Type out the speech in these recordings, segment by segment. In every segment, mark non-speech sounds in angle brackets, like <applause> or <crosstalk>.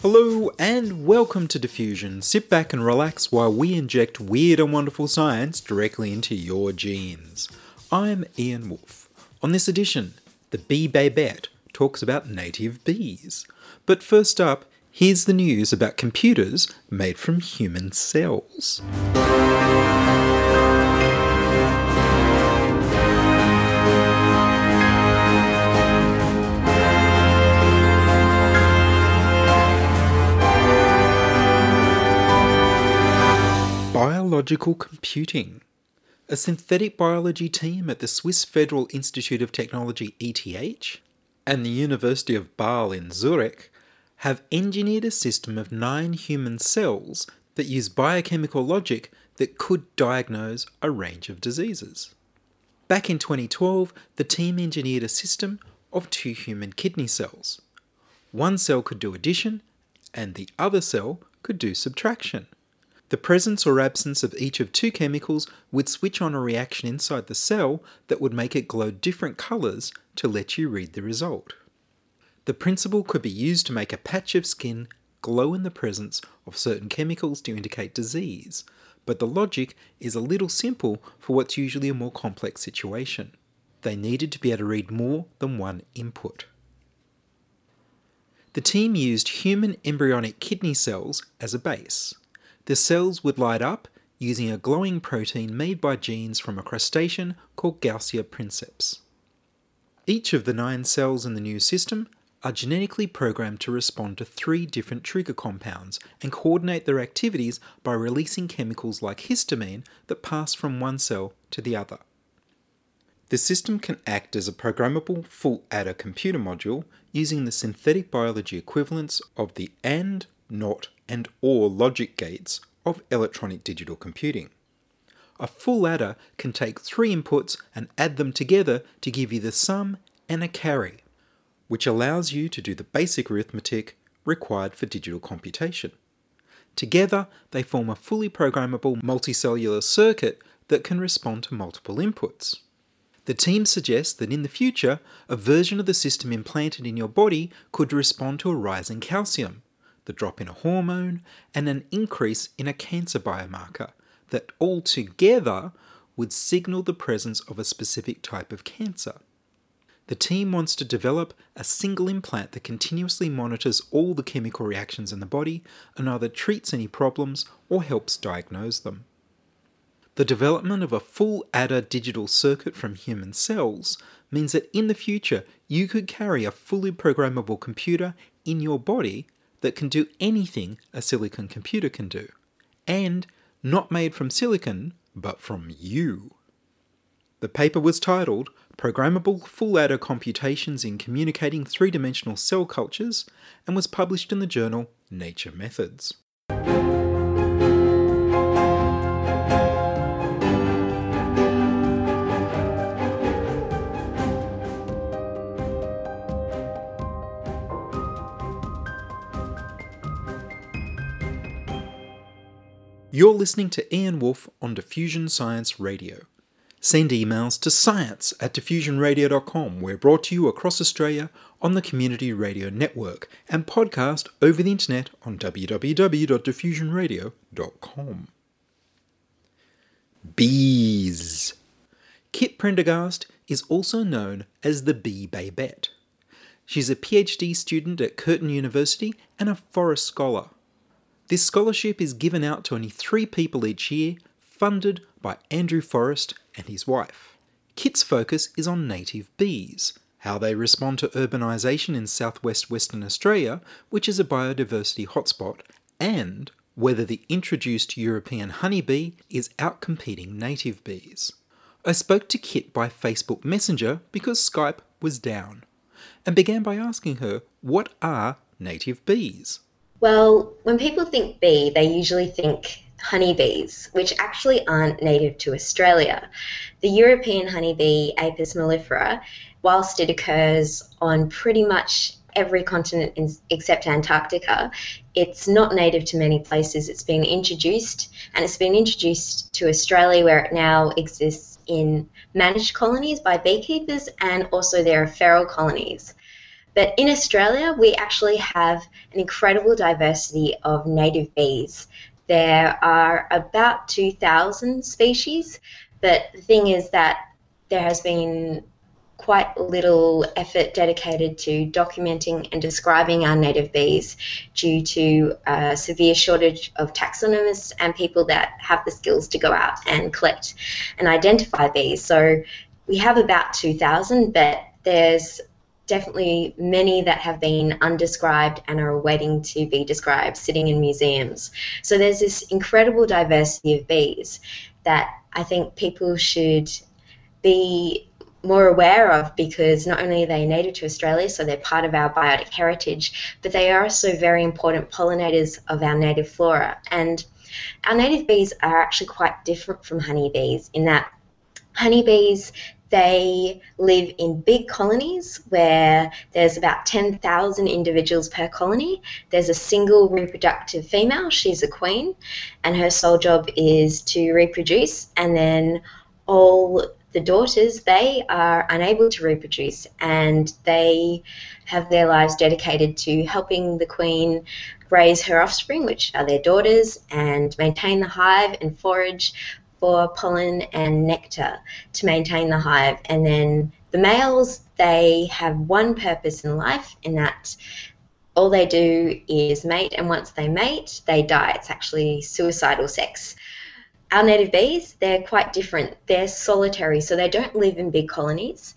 Hello and welcome to Diffusion. Sit back and relax while we inject weird and wonderful science directly into your genes. I'm Ian Wolfe. On this edition, the Bee Babette talks about native bees. But first up, here's the news about computers made from human cells. Biological computing. A synthetic biology team at the Swiss Federal Institute of Technology ETH and the University of Basel in Zurich have engineered a system of nine human cells that use biochemical logic that could diagnose a range of diseases. Back in 2012, the team engineered a system of two human kidney cells. One cell could do addition, and the other cell could do subtraction. The presence or absence of each of two chemicals would switch on a reaction inside the cell that would make it glow different colours to let you read the result. The principle could be used to make a patch of skin glow in the presence of certain chemicals to indicate disease, but the logic is a little simple for what's usually a more complex situation. They needed to be able to read more than one input. The team used human embryonic kidney cells as a base. The cells would light up using a glowing protein made by genes from a crustacean called Gaussia princeps. Each of the nine cells in the new system are genetically programmed to respond to three different trigger compounds and coordinate their activities by releasing chemicals like histamine that pass from one cell to the other. The system can act as a programmable full adder computer module using the synthetic biology equivalents of the AND, NOT, and OR logic gates of electronic digital computing. A full adder can take three inputs and add them together to give you the sum and a carry, which allows you to do the basic arithmetic required for digital computation. Together, they form a fully programmable multicellular circuit that can respond to multiple inputs. The team suggests that in the future, a version of the system implanted in your body could respond to a rise in calcium, the drop in a hormone, and an increase in a cancer biomarker that all together would signal the presence of a specific type of cancer. The team wants to develop a single implant that continuously monitors all the chemical reactions in the body and either treats any problems or helps diagnose them. The development of a full adder digital circuit from human cells means that in the future you could carry a fully programmable computer in your body that can do anything a silicon computer can do, and not made from silicon, but from you. The paper was titled Programmable Full Adder Computations in Communicating Three Dimensional Cell Cultures and was published in the journal Nature Methods. You're listening to Ian Wolfe on Diffusion Science Radio. Send emails to science at diffusionradio.com. We're brought to you across Australia on the Community Radio Network and podcast over the internet on www.diffusionradio.com. Bees. Kit Prendergast is also known as the Bee Babette. She's a PhD student at Curtin University and a Forrest Scholar. This scholarship is given out to only three people each year, funded by Andrew Forrest and his wife. Kit's focus is on native bees, how they respond to urbanisation in southwest Western Australia, which is a biodiversity hotspot, and whether the introduced European honeybee is outcompeting native bees. I spoke to Kit by Facebook Messenger because Skype was down, and began by asking her what are native bees? Well, when people think bee, they usually think honeybees, which actually aren't native to Australia. The European honeybee, Apis mellifera, whilst it occurs on pretty much every continent in, except Antarctica, it's not native to many places. It's been introduced, and it's been introduced to Australia where it now exists in managed colonies by beekeepers, and also there are feral colonies. But in Australia, we actually have an incredible diversity of native bees. There are about 2,000 species, but the thing is that there has been quite little effort dedicated to documenting and describing our native bees due to a severe shortage of taxonomists and people that have the skills to go out and collect and identify bees. So we have about 2,000, but there's definitely many that have been undescribed and are waiting to be described sitting in museums. So there's this incredible diversity of bees that I think people should be more aware of because not only are they native to Australia, so they're part of our biotic heritage, but they are also very important pollinators of our native flora. And our native bees are actually quite different from honeybees in that honeybees they live in big colonies where there's about 10,000 individuals per colony. There's a single reproductive female, she's a queen, and her sole job is to reproduce, and then all the daughters, they are unable to reproduce and they have their lives dedicated to helping the queen raise her offspring, which are their daughters, and maintain the hive and forage for pollen and nectar to maintain the hive. And then the males, they have one purpose in life, in that all they do is mate, and once they mate, they die. It's actually suicidal sex our native bees, they're quite different. They're solitary, so they don't live in big colonies.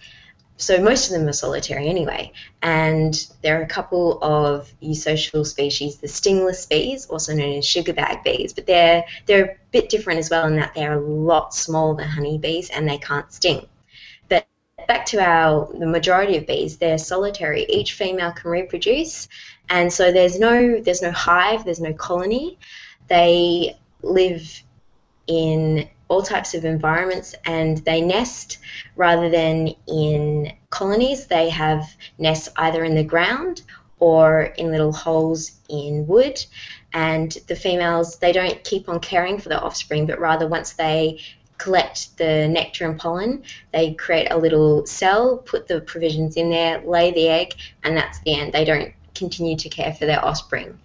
So most of them are solitary anyway. And there are a couple of eusocial species, the stingless bees, also known as sugarbag bees, but they're they're a bit different as well in that they're a lot smaller than honeybees and they can't sting. But back to our the majority of bees, they're solitary. Each female can reproduce, and so there's no there's no hive, there's no colony. They live in all types of environments and they nest rather than in colonies. They have nests either in the ground or in little holes in wood. And the females, they don't keep on caring for their offspring, but rather once they collect the nectar and pollen, they create a little cell, put the provisions in there, lay the egg, and that's the end. They don't continue to care for their offspring.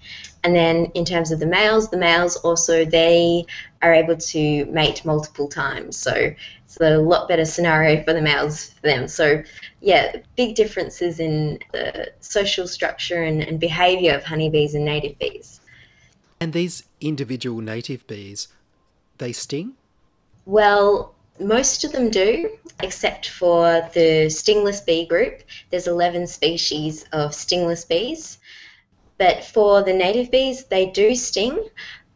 And then in terms of the males, the males also they are able to mate multiple times. So it's a lot better scenario for the males for them. So yeah, big differences in the social structure and, and behaviour of honeybees and native bees. And these individual native bees, they sting? Well, most of them do, except for the stingless bee group. There's 11 species of stingless bees. But for the native bees, they do sting,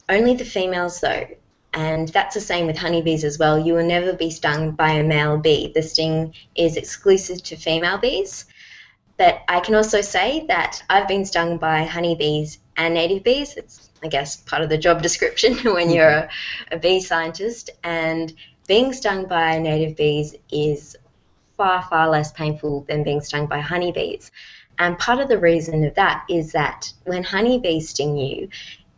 only the females though. And that's the same with honeybees as well. You will never be stung by a male bee. The sting is exclusive to female bees. But I can also say that I've been stung by honeybees and native bees. It's, I guess, part of the job <laughs> description <laughs> when you're a, a bee scientist. And being stung by native bees is far, far less painful than being stung by honeybees. And part of the reason of that is that when honeybees sting you,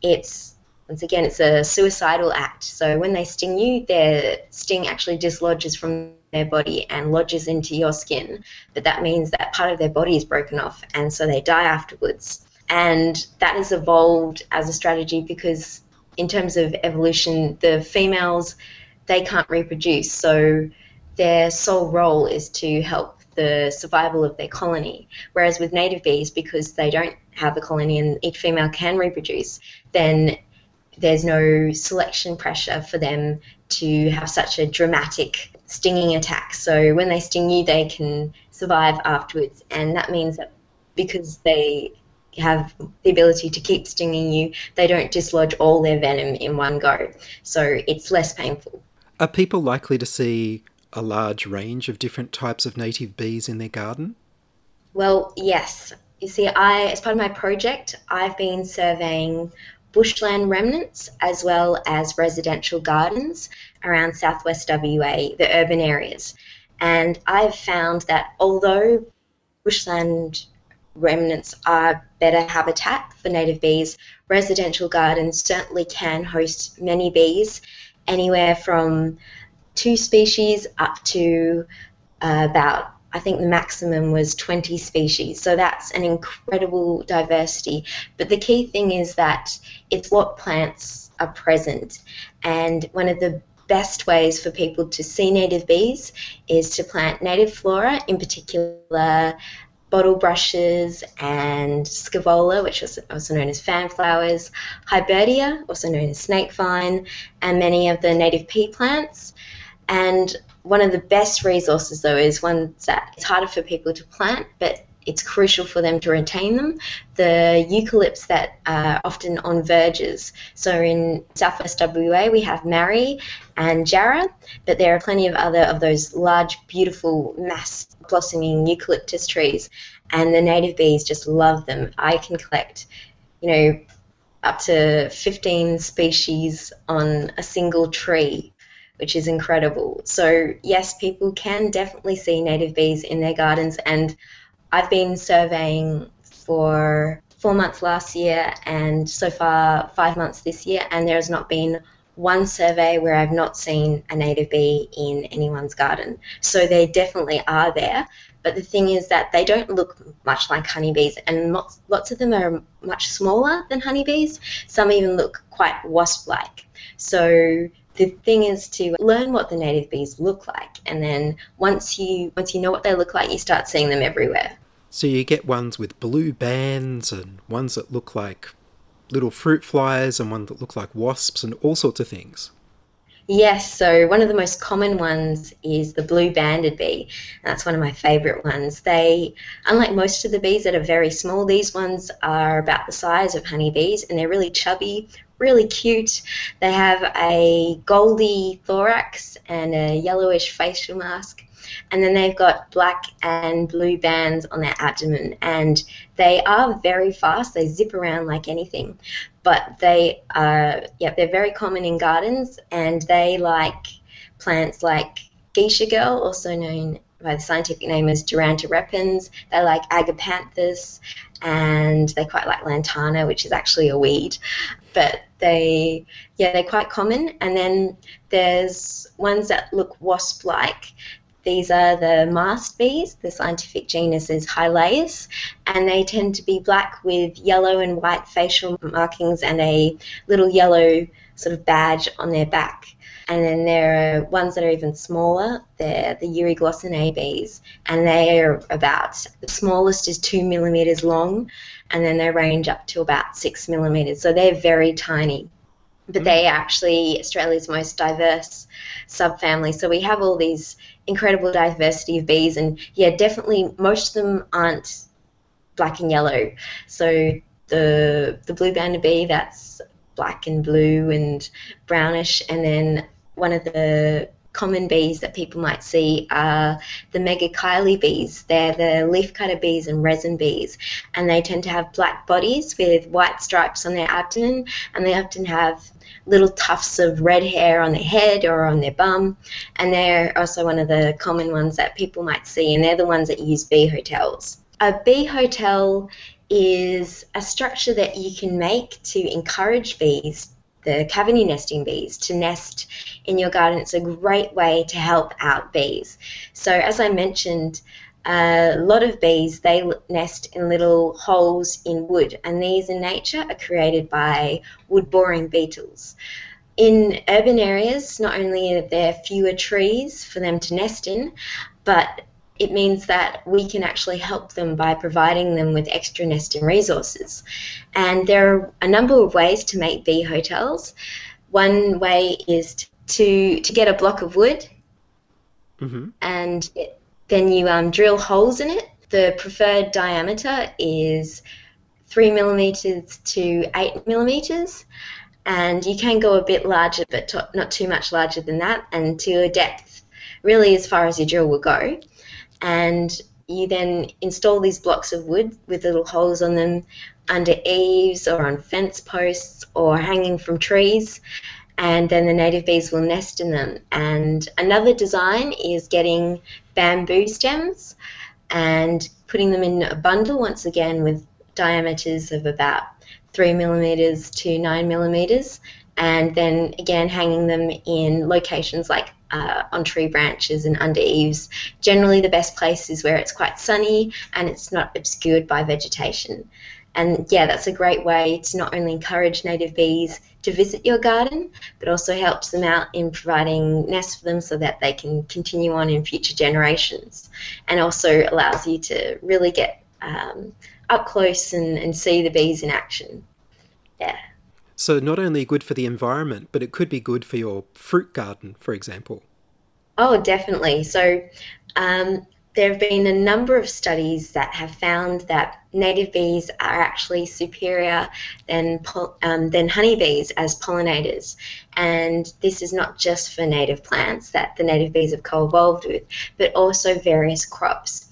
it's once again it's a suicidal act. So when they sting you, their sting actually dislodges from their body and lodges into your skin. But that means that part of their body is broken off, and so they die afterwards. And that has evolved as a strategy because, in terms of evolution, the females they can't reproduce, so their sole role is to help the survival of their colony. Whereas with native bees, because they don't have a colony and each female can reproduce, then there's no selection pressure for them to have such a dramatic stinging attack. So when they sting you, they can survive afterwards. And that means that because they have the ability to keep stinging you, they don't dislodge all their venom in one go. So it's less painful. Are people likely to see a large range of different types of native bees in their garden? Well, yes. You see, I, as part of my project, I've been surveying bushland remnants as well as residential gardens around southwest WA, the urban areas. And I've found that although bushland remnants are better habitat for native bees, residential gardens certainly can host many bees, anywhere from two species up to uh, about I think the maximum was 20 species. So that's an incredible diversity. But the key thing is that it's what plants are present. And one of the best ways for people to see native bees is to plant native flora, in particular bottle brushes and scaevola, which is also known as fanflowers, hibbertia, also known as snakevine, and many of the native pea plants. And one of the best resources, though, is one that it's harder for people to plant, but it's crucial for them to retain them. The eucalypts that are often on verges. So in southwest WA, we have Marri and Jarrah, but there are plenty of other of those large, beautiful, mass blossoming eucalyptus trees, and the native bees just love them. I can collect, you know, up to 15 species on a single tree which is incredible. So, yes, people can definitely see native bees in their gardens, and I've been surveying for four months last year and so far five months this year, and there has not been one survey where I've not seen a native bee in anyone's garden. So they definitely are there. But the thing is that they don't look much like honeybees, and lots, lots of them are much smaller than honeybees. Some even look quite wasp like. So the thing is to learn what the native bees look like and then once you once you know what they look like you start seeing them everywhere. So you get ones with blue bands and ones that look like little fruit flies and ones that look like wasps and all sorts of things. yes so one of the most common ones is the blue banded bee. That's one of my favorite ones. They unlike most of the bees that are very small these ones are about the size of honeybees and they're really chubby really cute. They have a goldy thorax and a yellowish facial mask. And then they've got black and blue bands on their abdomen. And they are very fast. They zip around like anything. But they are, yeah, they're very common in gardens and they like plants like geisha girl, also known by the scientific name as Duranta repens. They like agapanthus and they quite like lantana, which is actually a weed. But they, yeah, they're quite common. And then there's ones that look wasp-like. These are the mast bees. The scientific genus is Hylaeus, and they tend to be black with yellow and white facial markings and a little yellow sort of badge on their back. And then there are ones that are even smaller. They're the Euryglossinae bees, and they are about the smallest is two millimeters long, and then they range up to about six millimeters. So they're very tiny. But mm. they are actually Australia's most diverse subfamily. So we have all these incredible diversity of bees, and yeah, definitely most of them aren't black and yellow. So the the blue banded bee that's black and blue and brownish, and then one of the common bees that people might see are the megachile bees. They're the leafcutter bees and resin bees, and they tend to have black bodies with white stripes on their abdomen, and they often have little tufts of red hair on their head or on their bum, and they're also one of the common ones that people might see, and they're the ones that use bee hotels. A bee hotel is a structure that you can make to encourage bees the cavity nesting bees to nest in your garden. It's a great way to help out bees. So, as I mentioned, a lot of bees they nest in little holes in wood, and these in nature are created by wood boring beetles. In urban areas, not only are there fewer trees for them to nest in, but it means that we can actually help them by providing them with extra nesting resources. And there are a number of ways to make bee hotels. One way is to, to get a block of wood Mm-hmm. and it, then you um, drill holes in it. The preferred diameter is three millimeters to eight millimeters, and you can go a bit larger, but to, not too much larger than that, and to a depth really as far as your drill will go. And you then install these blocks of wood with little holes on them under eaves or on fence posts or hanging from trees and then the native bees will nest in them. And another design is getting bamboo stems and putting them in a bundle once again with diameters of about three millimeters to nine millimeters, and then again hanging them in locations like uh, on tree branches and under eaves. Generally, the best place is where it's quite sunny and it's not obscured by vegetation. And yeah, that's a great way to not only encourage native bees to visit your garden, but also helps them out in providing nests for them so that they can continue on in future generations. And also allows you to really get um, up close and, and see the bees in action. Yeah. So, not only good for the environment, but it could be good for your fruit garden, for example. Oh, definitely. So, um, there have been a number of studies that have found that native bees are actually superior than um, than honeybees as pollinators, and this is not just for native plants that the native bees have co-evolved with, but also various crops.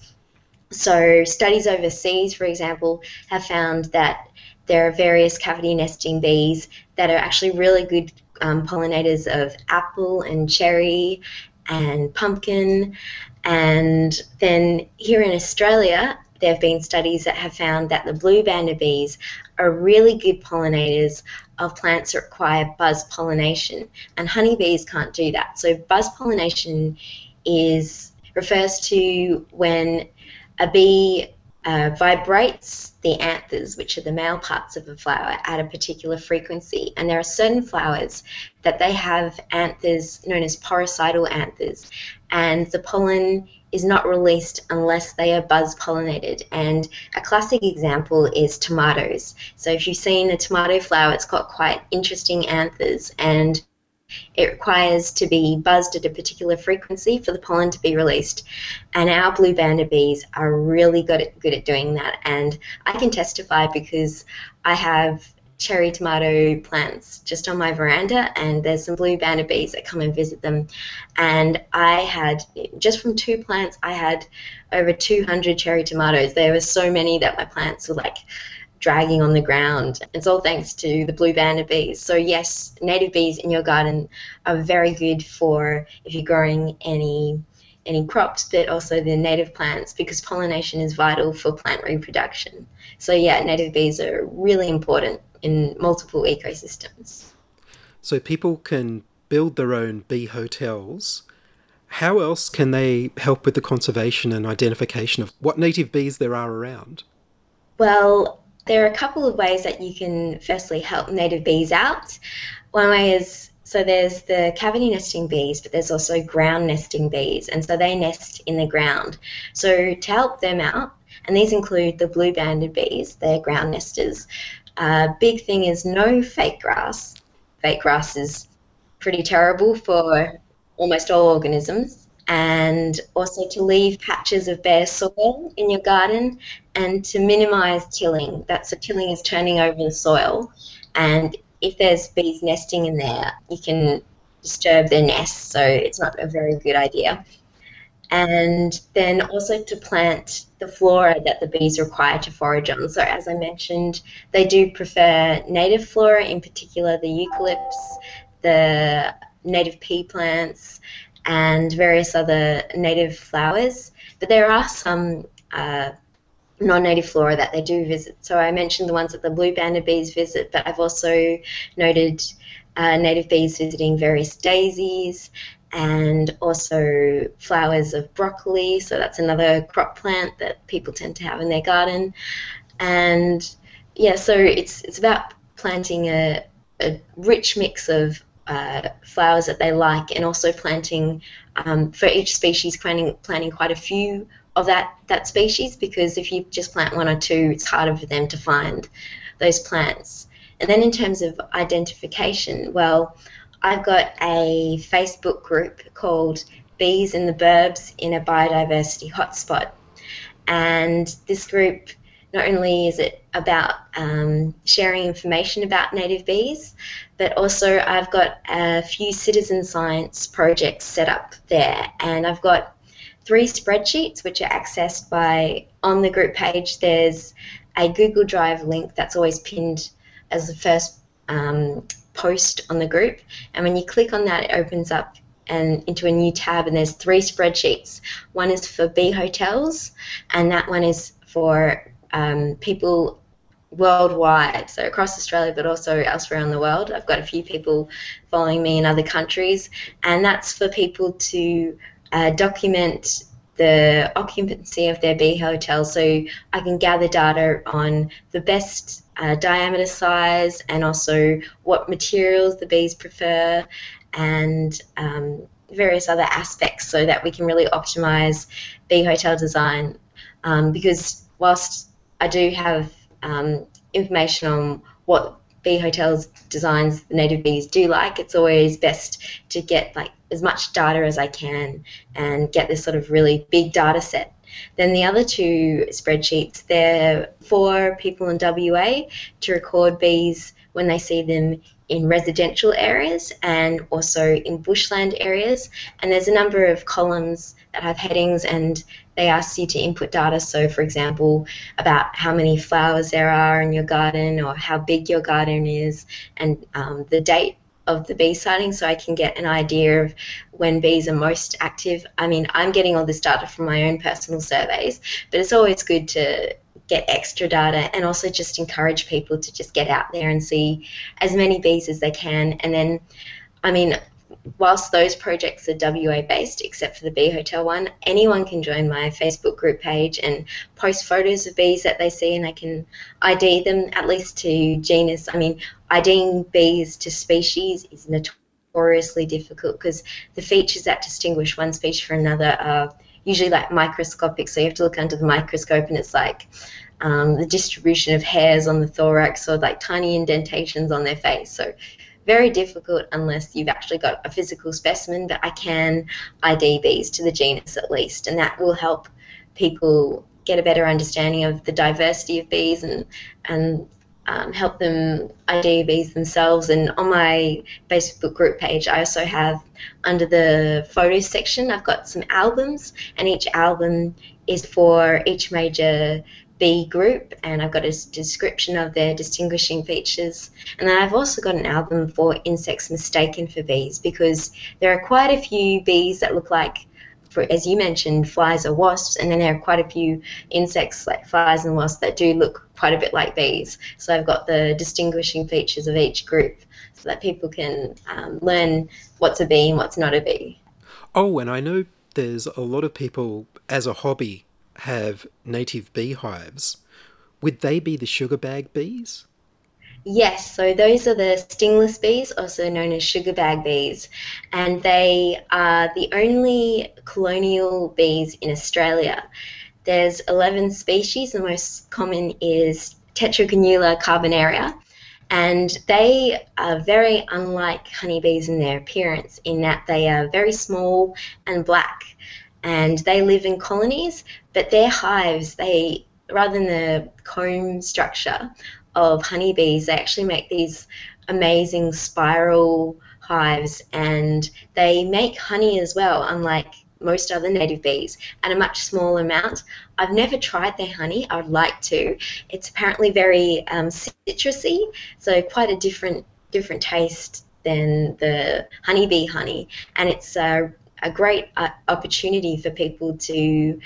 So studies overseas, for example, have found that there are various cavity nesting bees that are actually really good um, pollinators of apple and cherry and pumpkin and then here in Australia, there have been studies that have found that the blue banded bees are really good pollinators of plants that require buzz pollination, and honeybees can't do that. So buzz pollination is refers to when a bee uh, vibrates the anthers, which are the male parts of a flower, at a particular frequency. And there are certain flowers that they have anthers known as poricidal anthers, and the pollen is not released unless they are buzz pollinated. And a classic example is tomatoes. So if you've seen a tomato flower, it's got quite interesting anthers and it requires to be buzzed at a particular frequency for the pollen to be released. And our blue banded bees are really good at, good at doing that. And I can testify because I have cherry tomato plants just on my veranda, and there's some blue banded bees that come and visit them. And I had, just from two plants, I had over 200 cherry tomatoes. There were so many that my plants were like dragging on the ground. It's all thanks to the blue banded bees. So, yes, native bees in your garden are very good for if you're growing any any crops, but also the native plants because pollination is vital for plant reproduction. So, yeah, native bees are really important in multiple ecosystems. So, people can build their own bee hotels. How else can they help with the conservation and identification of what native bees there are around? Well, there are a couple of ways that you can firstly help native bees out. One way is so there's the cavity nesting bees, but there's also ground nesting bees, and so they nest in the ground. So to help them out, and these include the blue banded bees, they're ground nesters. Uh, big thing is no fake grass. Fake grass is pretty terrible for almost all organisms. And also to leave patches of bare soil in your garden and to minimize tilling. That's so tilling is turning over the soil. And if there's bees nesting in there, you can disturb their nests, so it's not a very good idea. And then also to plant the flora that the bees require to forage on. So, as I mentioned, they do prefer native flora, in particular the eucalypts, the native pea plants, and various other native flowers. But there are some uh, non-native flora that they do visit. So I mentioned the ones that the blue banded bees visit, but I've also noted uh, native bees visiting various daisies and also flowers of broccoli. So that's another crop plant that people tend to have in their garden. And yeah, so it's it's about planting a, a rich mix of uh, flowers that they like, and also planting um, for each species, planting planting quite a few of that that species because if you just plant one or two, it's harder for them to find those plants. And then in terms of identification, well, I've got a Facebook group called Bees in the Burbs in a Biodiversity Hotspot. And this group, not only is it about um, sharing information about native bees, but also I've got a few citizen science projects set up there. And I've got three spreadsheets which are accessed by on the group page. There's a Google Drive link that's always pinned as the first um, post on the group, and when you click on that, it opens up and into a new tab, and there's three spreadsheets. One is for bee hotels, and that one is for um, people worldwide, so across Australia, but also elsewhere in the world. I've got a few people following me in other countries, and that's for people to uh, document the occupancy of their bee hotel so I can gather data on the best uh, diameter size and also what materials the bees prefer and um, various other aspects so that we can really optimize bee hotel design. Um, because whilst I do have um, information on what bee hotels designs the native bees do like, it's always best to get like as much data as I can and get this sort of really big data set. Then the other two spreadsheets, they're for people in WA to record bees when they see them in residential areas and also in bushland areas. And there's a number of columns that have headings and they ask you to input data. So, for example, about how many flowers there are in your garden or how big your garden is and um, the date of the bee sighting so I can get an idea of when bees are most active. I mean, I'm getting all this data from my own personal surveys, but it's always good to get extra data and also just encourage people to just get out there and see as many bees as they can. And then, I mean, whilst those projects are WA based, except for the Bee Hotel one, anyone can join my Facebook group page and post photos of bees that they see, and I can ID them at least to genus. I mean, IDing bees to species is notoriously difficult because the features that distinguish one species from another are usually like microscopic, so you have to look under the microscope, and it's like um, the distribution of hairs on the thorax or like tiny indentations on their face. So very difficult unless you've actually got a physical specimen, but I can ID bees to the genus at least, and that will help people get a better understanding of the diversity of bees and and um, help them ID bees themselves. And on my Facebook group page, I also have under the photos section, I've got some albums, and each album is for each major bee group, and I've got a description of their distinguishing features. And then I've also got an album for insects mistaken for bees because there are quite a few bees that look like for, as you mentioned, flies or wasps, and then there are quite a few insects like flies and wasps that do look quite a bit like bees. So I've got the distinguishing features of each group so that people can um, learn what's a bee and what's not a bee. Oh, and I know there's a lot of people as a hobby have native beehives. Would they be the sugar bag bees? Yes, so those are the stingless bees, also known as sugar bag bees, and they are the only colonial bees in Australia. There's 11 species, the most common is Tetragonula carbonaria, and they are very unlike honeybees in their appearance in that they are very small and black, and they live in colonies, but their hives, they rather than the comb structure of honeybees, they actually make these amazing spiral hives and they make honey as well, unlike most other native bees, at a much smaller amount. I've never tried their honey, I'd like to. It's apparently very um, citrusy, so quite a different different taste than the honeybee honey, and it's a, a great uh, opportunity for people to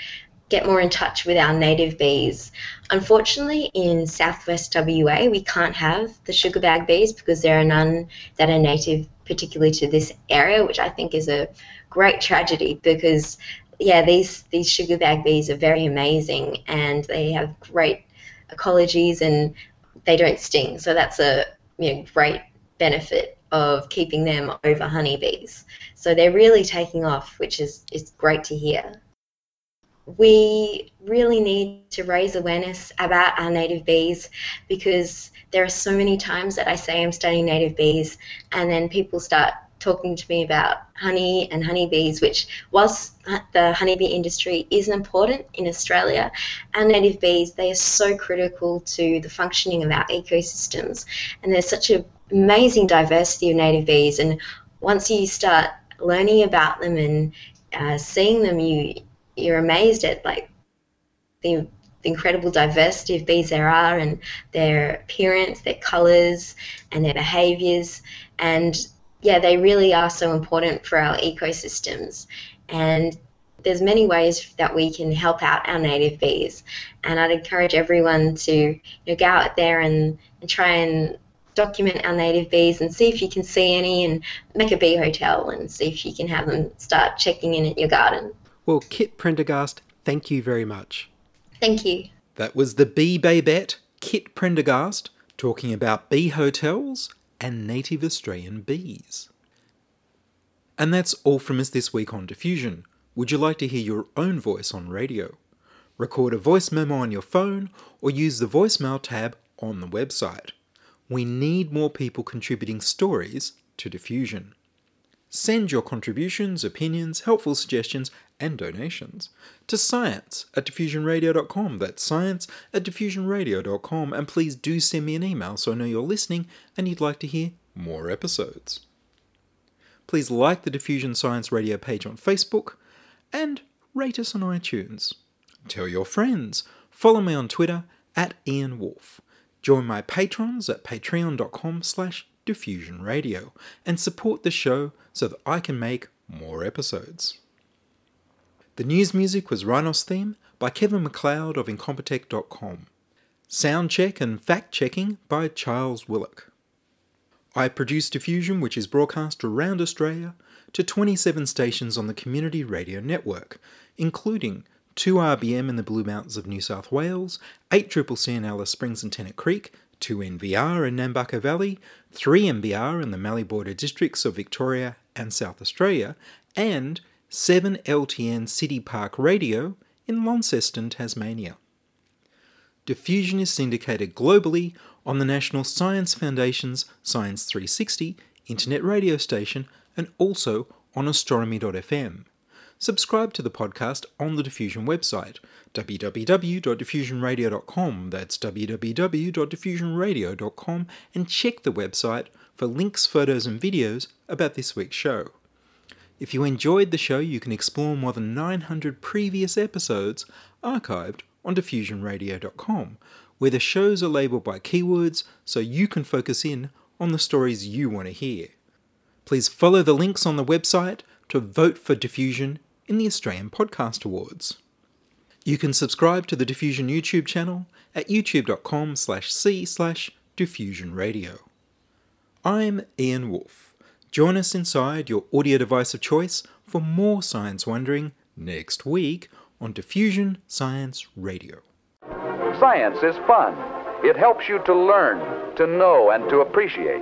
get more in touch with our native bees. Unfortunately, in southwest WA, we can't have the sugar bag bees because there are none that are native, particularly to this area, which I think is a great tragedy because, yeah, these, these sugar bag bees are very amazing and they have great ecologies and they don't sting. So that's a you know, great benefit of keeping them over honeybees. So they're really taking off, which is, is great to hear we really need to raise awareness about our native bees because there are so many times that I say I'm studying native bees and then people start talking to me about honey and honeybees, which whilst the honeybee industry is important in Australia, our native bees, they are so critical to the functioning of our ecosystems. And there's such an amazing diversity of native bees. And once you start learning about them and uh, seeing them, you you're amazed at like the, the incredible diversity of bees there are and their appearance, their colours, and their behaviours. And yeah, they really are so important for our ecosystems. And there's many ways that we can help out our native bees. And I'd encourage everyone to you know, go out there and, and try and document our native bees and see if you can see any and make a bee hotel and see if you can have them start checking in at your garden. Well, Kit Prendergast, thank you very much. Thank you. That was the bee babette, Kit Prendergast, talking about bee hotels and native Australian bees. And that's all from us this week on Diffusion. Would you like to hear your own voice on radio? Record a voice memo on your phone or use the voicemail tab on the website. We need more people contributing stories to Diffusion. Send your contributions, opinions, helpful suggestions, and donations to science at diffusionradio.com. That's science at diffusionradio.com. And please do send me an email so I know you're listening and you'd like to hear more episodes. Please like the Diffusion Science Radio page on Facebook and rate us on iTunes. Tell your friends. Follow me on Twitter at Ian Wolfe. Join my patrons at patreon.com slash diffusionradio and support the show so that I can make more episodes. The news music was Rhinos theme by Kevin MacLeod of Incompetech.com. Sound check and fact checking by Charles Willock. I produce Diffusion, which is broadcast around Australia to 27 stations on the Community Radio Network, including 2 RBM in the Blue Mountains of New South Wales, 8 Triple C in Alice Springs and Tennant Creek, 2 NVR in Nambucca Valley, 3 MBR in the Mallee Border districts of Victoria and South Australia, and 7 LTN City Park Radio in Launceston, Tasmania. Diffusion is syndicated globally on the National Science Foundation's Science 360 internet radio station and also on astronomy.fm. Subscribe to the podcast on the Diffusion website, www.diffusionradio.com. That's www.diffusionradio.com, and check the website for links, photos, and videos about this week's show. If you enjoyed the show, you can explore more than 900 previous episodes archived on diffusionradio.com, where the shows are labeled by keywords so you can focus in on the stories you want to hear. Please follow the links on the website to vote for Diffusion in the Australian Podcast Awards. You can subscribe to the Diffusion YouTube channel at youtube.com slash c slash diffusionradio. I'm Ian Wolfe. Join us inside your audio device of choice for more science wondering next week on Diffusion Science Radio. Science is fun. It helps you to learn, to know, and to appreciate.